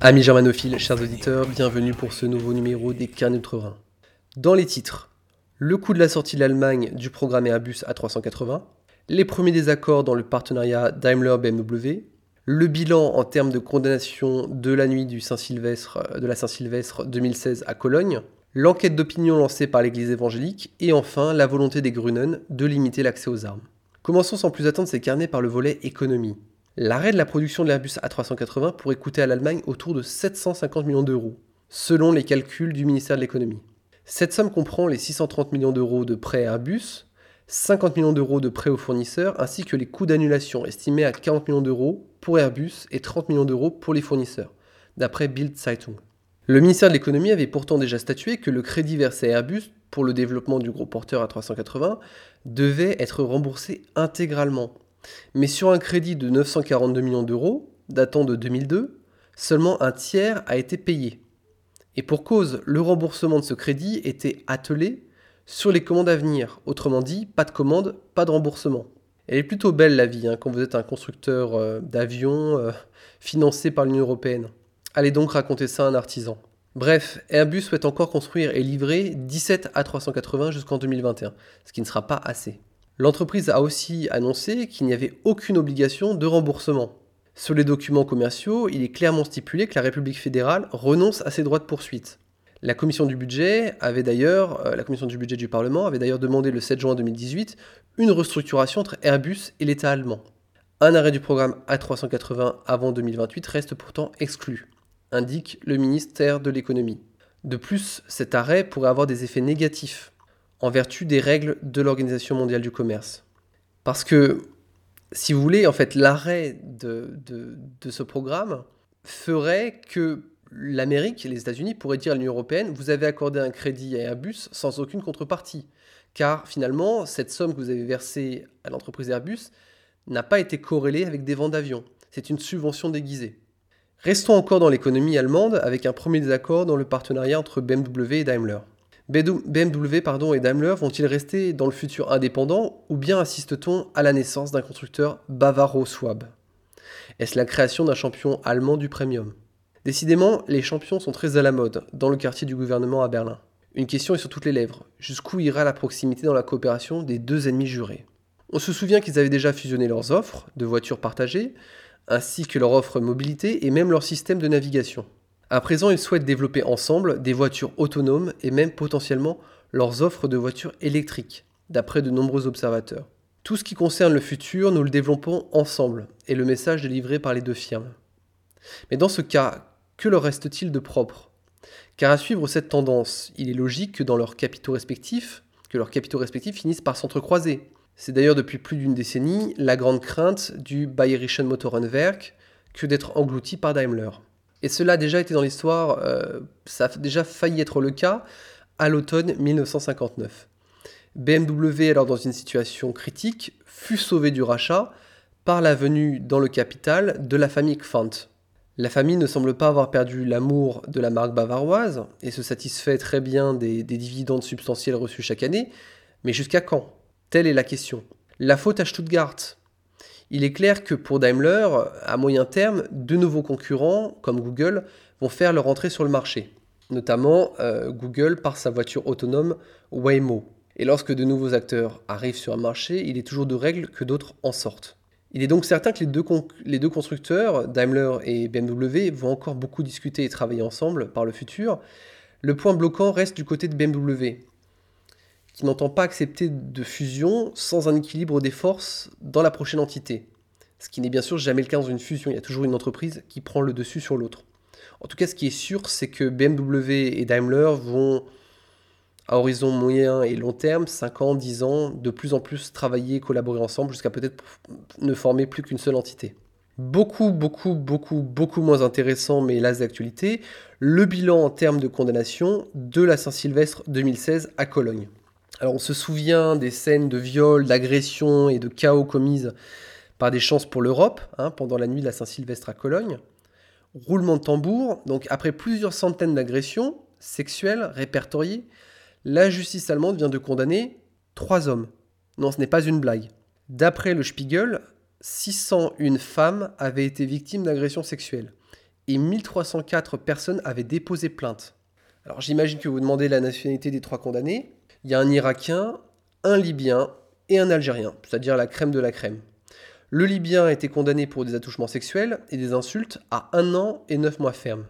Amis germanophiles, chers auditeurs, bienvenue pour ce nouveau numéro des Carnets Outre-Rhin. Dans les titres, le coût de la sortie de l'Allemagne du programme Airbus A380, les premiers désaccords dans le partenariat Daimler-BMW, le bilan en termes de condamnation de la nuit du Saint-Sylvestre, de la Saint-Sylvestre 2016 à Cologne, l'enquête d'opinion lancée par l'Église évangélique et enfin la volonté des Grunen de limiter l'accès aux armes. Commençons sans plus attendre ces carnets par le volet économie. L'arrêt de la production de l'Airbus A380 pourrait coûter à l'Allemagne autour de 750 millions d'euros, selon les calculs du ministère de l'économie. Cette somme comprend les 630 millions d'euros de prêts Airbus, 50 millions d'euros de prêts aux fournisseurs, ainsi que les coûts d'annulation estimés à 40 millions d'euros pour Airbus et 30 millions d'euros pour les fournisseurs, d'après Bild Zeitung. Le ministère de l'économie avait pourtant déjà statué que le crédit versé à Airbus pour le développement du gros porteur A380 devait être remboursé intégralement. Mais sur un crédit de 942 millions d'euros, datant de 2002, seulement un tiers a été payé. Et pour cause, le remboursement de ce crédit était attelé sur les commandes à venir. Autrement dit, pas de commande, pas de remboursement. Elle est plutôt belle la vie hein, quand vous êtes un constructeur euh, d'avions euh, financé par l'Union Européenne. Allez donc raconter ça à un artisan. Bref, Airbus souhaite encore construire et livrer 17 A380 jusqu'en 2021, ce qui ne sera pas assez. L'entreprise a aussi annoncé qu'il n'y avait aucune obligation de remboursement. Sur les documents commerciaux, il est clairement stipulé que la République fédérale renonce à ses droits de poursuite. La commission du budget euh, la commission du budget du Parlement avait d'ailleurs demandé le 7 juin 2018 une restructuration entre Airbus et l'État allemand. Un arrêt du programme A380 avant 2028 reste pourtant exclu, indique le ministère de l'économie. De plus, cet arrêt pourrait avoir des effets négatifs en vertu des règles de l'Organisation mondiale du commerce. Parce que si vous voulez, en fait, l'arrêt de, ce programme ferait que l'Amérique, les États-Unis pourraient dire à l'Union européenne, vous avez accordé un crédit à Airbus sans aucune contrepartie. Car finalement, cette somme que vous avez versée à l'entreprise Airbus n'a pas été corrélée avec des ventes d'avions. C'est une subvention déguisée. Restons encore dans l'économie allemande avec un premier désaccord dans le partenariat entre BMW et Daimler. BMW pardon, et Daimler vont-ils rester dans le futur indépendants ou bien assiste-t-on à la naissance d'un constructeur bavaro-swab Est-ce la création d'un champion allemand du premium? Décidément, les champions sont très à la mode dans le quartier du gouvernement à Berlin. Une question est sur toutes les lèvres. Jusqu'où ira la proximité dans la coopération des deux ennemis jurés? On se souvient qu'ils avaient déjà fusionné leurs offres de voitures partagées, ainsi que leur offre mobilité et même leur système de navigation. À présent, ils souhaitent développer ensemble des voitures autonomes et même potentiellement leurs offres de voitures électriques, d'après de nombreux observateurs. Tout ce qui concerne le futur, nous le développons ensemble, et le message est livré par les deux firmes. Mais dans ce cas, que leur reste-t-il de propre? Car à suivre cette tendance, il est logique que dans leurs capitaux respectifs, que leurs capitaux respectifs finissent par s'entrecroiser. C'est d'ailleurs depuis plus d'une décennie la grande crainte du Bayerischen Motorenwerk que d'être englouti par Daimler. Et cela a déjà été dans l'histoire, euh, ça a déjà failli être le cas à l'automne 1959. BMW, alors dans une situation critique, fut sauvé du rachat par la venue dans le capital de la famille Kfant. La famille ne semble pas avoir perdu l'amour de la marque bavaroise et se satisfait très bien des, des dividendes substantiels reçus chaque année, mais jusqu'à quand? Telle est la question. La faute à Stuttgart, il est clair que pour Daimler, à moyen terme, de nouveaux concurrents, comme Google, vont faire leur entrée sur le marché, notamment euh, Google par sa voiture autonome Waymo. Et lorsque de nouveaux acteurs arrivent sur un marché, il est toujours de règle que d'autres en sortent. Il est donc certain que les deux, les deux constructeurs, Daimler et BMW, vont encore beaucoup discuter et travailler ensemble par le futur. Le point bloquant reste du côté de BMW, qui n'entend pas accepter de fusion sans un équilibre des forces dans la prochaine entité. Ce qui n'est bien sûr jamais le cas dans une fusion, il y a toujours une entreprise qui prend le dessus sur l'autre. En tout cas, ce qui est sûr, c'est que BMW et Daimler vont, à horizon moyen et long terme, 5 ans, 10 ans, de plus en plus travailler, collaborer ensemble, jusqu'à peut-être ne former plus qu'une seule entité. Beaucoup, beaucoup, beaucoup, beaucoup moins intéressant, mais hélas d'actualité, le bilan en termes de condamnation de la Saint-Sylvestre 2016 à Cologne. Alors on se souvient des scènes de viol, d'agression et de chaos commises par des chances pour l'Europe, hein, pendant la nuit de la Saint-Sylvestre à Cologne. Roulement de tambour, donc après plusieurs centaines d'agressions sexuelles répertoriées, la justice allemande vient de condamner trois hommes. Non, ce n'est pas une blague. D'après le Spiegel, 601 femmes avaient été victimes d'agressions sexuelles et 1304 personnes avaient déposé plainte. Alors j'imagine que vous demandez la nationalité des trois condamnés. Il y a un Irakien, un Libyen et un Algérien, c'est-à-dire la crème de la crème. Le Libyen a été condamné pour des attouchements sexuels et des insultes à un an et neuf mois ferme.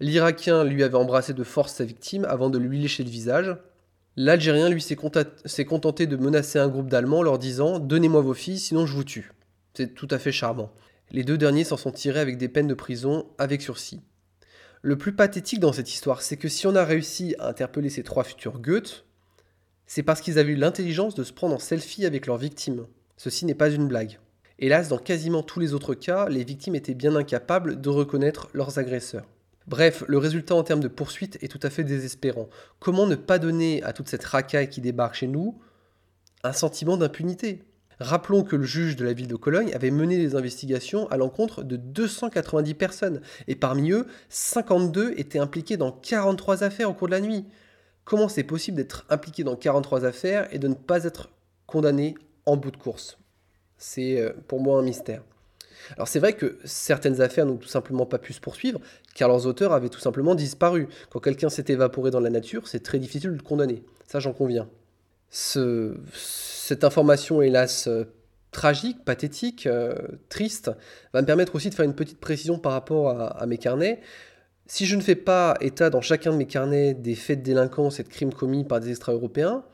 L'Irakien lui avait embrassé de force sa victime avant de lui lécher le visage. L'Algérien, lui, s'est contenté de menacer un groupe d'Allemands leur disant Donnez-moi vos filles, sinon je vous tue. C'est tout à fait charmant. Les deux derniers s'en sont tirés avec des peines de prison avec sursis. Le plus pathétique dans cette histoire, c'est que si on a réussi à interpeller ces trois futurs Goethe, c'est parce qu'ils avaient eu l'intelligence de se prendre en selfie avec leurs victimes. Ceci n'est pas une blague. Hélas, dans quasiment tous les autres cas, les victimes étaient bien incapables de reconnaître leurs agresseurs. Bref, le résultat en termes de poursuite est tout à fait désespérant. Comment ne pas donner à toute cette racaille qui débarque chez nous un sentiment d'impunité? Rappelons que le juge de la ville de Cologne avait mené des investigations à l'encontre de 290 personnes, et parmi eux, 52 étaient impliqués dans 43 affaires au cours de la nuit. Comment c'est possible d'être impliqué dans 43 affaires et de ne pas être condamné en bout de course C'est euh, pour moi un mystère. Alors c'est vrai que certaines affaires n'ont tout simplement pas pu se poursuivre, car leurs auteurs avaient tout simplement disparu. Quand quelqu'un s'est évaporé dans la nature, c'est très difficile de le condamner. Ça j'en conviens. cette information, hélas, euh, tragique, pathétique, euh, triste, va me permettre aussi de faire une petite précision par rapport à, mes carnets. Si je ne fais pas état dans chacun de mes carnets des faits de délinquance et de crimes commis par des extra-européens,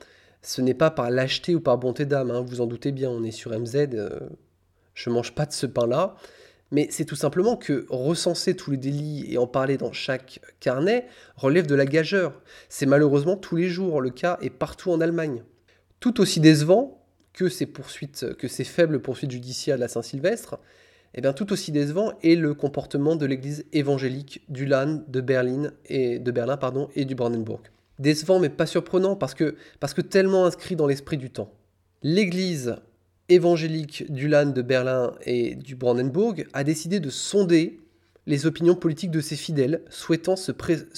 ce n'est pas par lâcheté ou par bonté d'âme, hein, vous en doutez bien, on est sur MZ, je mange pas de ce pain-là. Mais c'est tout simplement que recenser tous les délits et en parler dans chaque carnet relève de la gageure. C'est malheureusement tous les jours le cas et partout en Allemagne. Tout aussi décevant que ces faibles poursuites judiciaires de la Saint-Sylvestre, eh bien tout aussi décevant est le comportement de l'église évangélique du Land, de Berlin et du Brandenburg. Décevant mais pas surprenant parce que, tellement inscrit dans l'esprit du temps. L'église évangélique du Land de Berlin et du Brandenburg a décidé de sonder les opinions politiques de ses fidèles souhaitant se,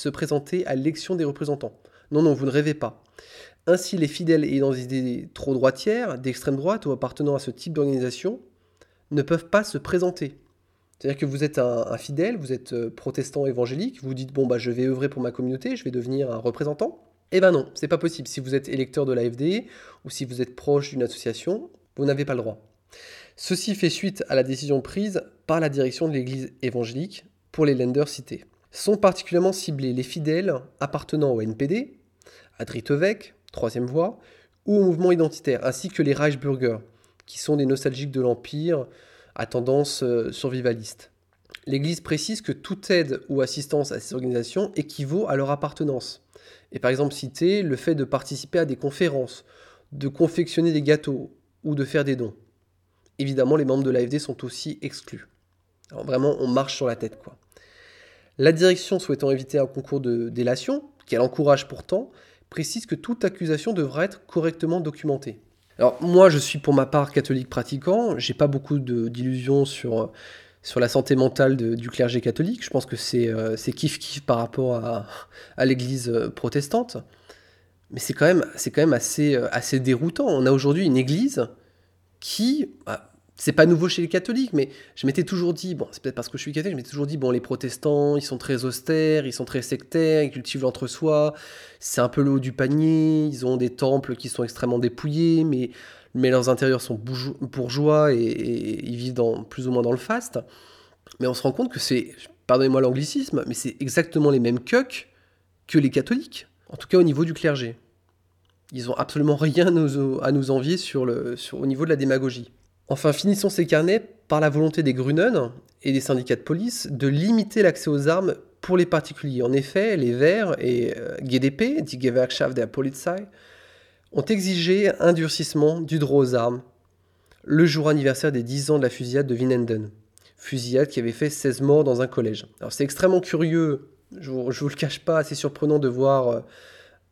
présenter à l'élection des représentants. Non, non, vous ne rêvez pas. Ainsi, les fidèles ayant des idées trop droitières, d'extrême droite ou appartenant à ce type d'organisation ne peuvent pas se présenter. C'est-à-dire que vous êtes un, fidèle, vous êtes euh, protestant évangélique, vous dites bon bah je vais œuvrer pour ma communauté, je vais devenir un représentant. Eh ben non, c'est pas possible. Si vous êtes électeur de l'AFD ou si vous êtes proche d'une association, vous n'avez pas le droit. Ceci fait suite à la décision prise par la direction de l'Église évangélique pour les lenders cités. Sont particulièrement ciblés les fidèles appartenant au NPD, à Dritteweg, troisième voie, ou au mouvement identitaire, ainsi que les Reichsbürger, qui sont des nostalgiques de l'Empire à tendance euh, survivaliste. L'Église précise que toute aide ou assistance à ces organisations équivaut à leur appartenance. Et par exemple citer le fait de participer à des conférences, de confectionner des gâteaux ou de faire des dons. Évidemment, les membres de l'AFD sont aussi exclus. Vraiment, on marche sur la tête, quoi. La direction souhaitant éviter un concours de délation, qu'elle encourage pourtant, précise que toute accusation devra être correctement documentée. Alors moi, je suis pour ma part catholique pratiquant, j'ai pas beaucoup d'illusions sur, sur la santé mentale du clergé catholique, je pense que c'est euh, kiff-kiff par rapport à, à l'église euh, protestante. Mais c'est quand même, c'est quand même assez, euh, assez déroutant. On a aujourd'hui une église qui, bah, c'est pas nouveau chez les catholiques, mais je m'étais toujours dit, bon, c'est peut-être parce que je suis catholique, je m'étais toujours dit, bon, les protestants, ils sont très austères, ils sont très sectaires, ils cultivent l'entre-soi, c'est un peu le haut du panier, ils ont des temples qui sont extrêmement dépouillés, mais, mais leurs intérieurs sont bourgeois et, ils vivent plus ou moins dans le faste. Mais on se rend compte que c'est, pardonnez-moi l'anglicisme, mais c'est exactement les mêmes cucks que les catholiques en tout cas au niveau du clergé. Ils n'ont absolument rien à nous, envier sur le, au niveau de la démagogie. Enfin, finissons ces carnets par la volonté des Grunen et des syndicats de police de limiter l'accès aux armes pour les particuliers. En effet, les Verts et euh, GDP, die Gewerkschaft der Polizei, ont exigé un durcissement du droit aux armes le jour anniversaire des 10 ans de la fusillade de Winnenden. Fusillade qui avait fait 16 morts dans un collège. Alors c'est extrêmement curieux je ne vous le cache pas, assez surprenant de voir euh,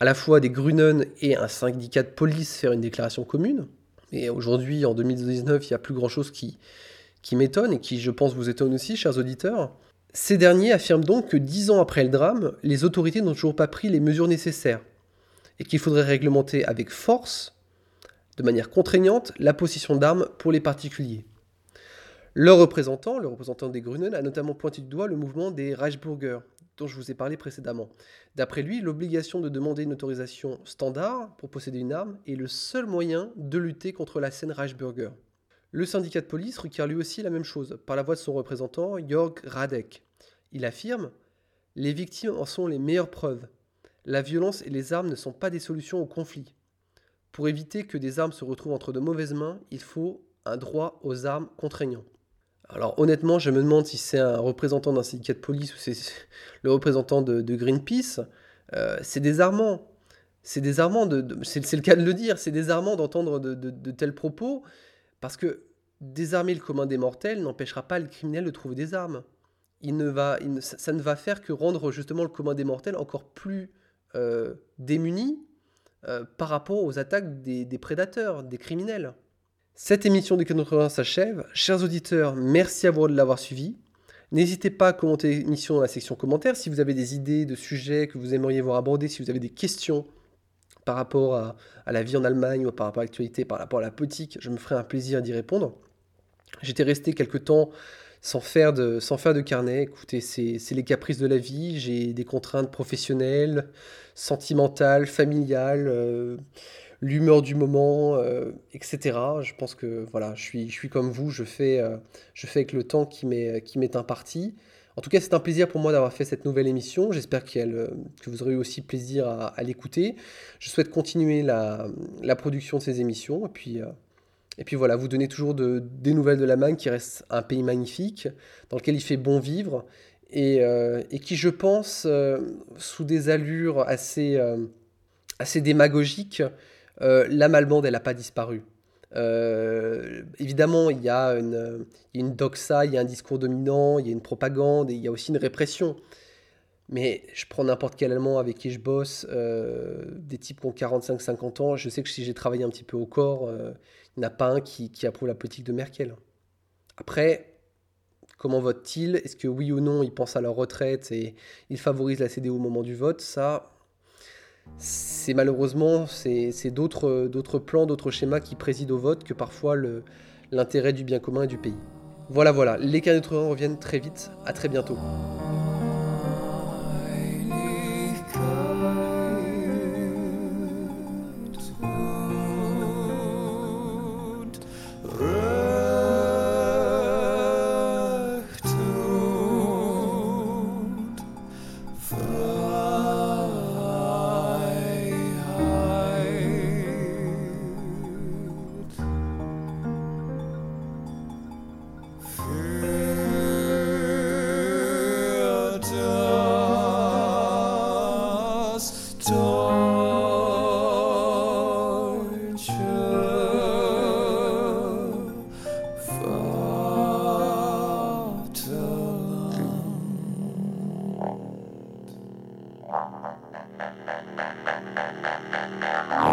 à la fois des Grunen et un syndicat de police faire une déclaration commune. Et aujourd'hui, en 2019, il n'y a plus grand-chose qui, qui m'étonne et qui, je pense, vous étonne aussi, chers auditeurs. Ces derniers affirment donc que dix ans après le drame, les autorités n'ont toujours pas pris les mesures nécessaires et qu'il faudrait réglementer avec force, de manière contraignante, la possession d'armes pour les particuliers. Le représentant, le représentant des Grünen, a notamment pointé du doigt le mouvement des Reichsbürger, dont je vous ai parlé précédemment. D'après lui, l'obligation de demander une autorisation standard pour posséder une arme est le seul moyen de lutter contre la scène Reichsbürger. Le syndicat de police requiert lui aussi la même chose, par la voix de son représentant, Jörg Radek. Il affirme Les victimes en sont les meilleures preuves. La violence et les armes ne sont pas des solutions au conflit. Pour éviter que des armes se retrouvent entre de mauvaises mains, il faut un droit aux armes contraignant. Alors honnêtement, je me demande si c'est un représentant d'un syndicat de police ou c'est le représentant de, Greenpeace. Euh, c'est désarmant. C'est désarmant, de, c'est le cas de le dire, c'est désarmant d'entendre de, tels propos, parce que désarmer le commun des mortels n'empêchera pas le criminel de trouver des armes. Il ne va, ça ne va faire que rendre justement le commun des mortels encore plus euh, démuni euh, par rapport aux attaques des, des prédateurs, des criminels. Cette émission de 80 s'achève. Chers auditeurs, merci à vous de l'avoir suivi. N'hésitez pas à commenter l'émission dans la section commentaires si vous avez des idées de sujets que vous aimeriez voir abordés, si vous avez des questions par rapport à, la vie en Allemagne ou par rapport à l'actualité, par rapport à la politique, je me ferai un plaisir d'y répondre. J'étais resté quelque temps sans faire de, sans faire de carnet. Écoutez, c'est les caprices de la vie. J'ai des contraintes professionnelles, sentimentales, familiales. Euh, l'humeur du moment, euh, etc. Je pense que voilà, je suis, je suis comme vous, je fais, euh, je fais avec le temps qui m'est imparti. En tout cas, c'est un plaisir pour moi d'avoir fait cette nouvelle émission. J'espère euh, que vous aurez eu aussi plaisir à, l'écouter. Je souhaite continuer la, la, production de ces émissions. Et puis, et puis voilà, vous donner toujours de, des nouvelles de la Magne, qui reste un pays magnifique, dans lequel il fait bon vivre, et, et qui, je pense, sous des allures assez, assez démagogiques, euh, la malbande, elle n'a pas disparu. Euh, évidemment, il y a une, une doxa, il y a un discours dominant, il y a une propagande, et il y a aussi une répression. Mais je prends n'importe quel Allemand avec qui je bosse, euh, des types qui ont 45-50 ans, je sais que si j'ai travaillé un petit peu au corps, il n'y en a pas un qui, approuve la politique de Merkel. Après, comment vote-t-il? Est-ce que oui ou non, ils pensent à leur retraite et ils favorisent la CDU au moment du vote? Ça, c'est malheureusement c'est d'autres plans, d'autres schémas qui président au vote que parfois l'intérêt du bien commun et du pays. Voilà, voilà, les cas de reviennent très vite, à très bientôt.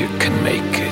you can make it.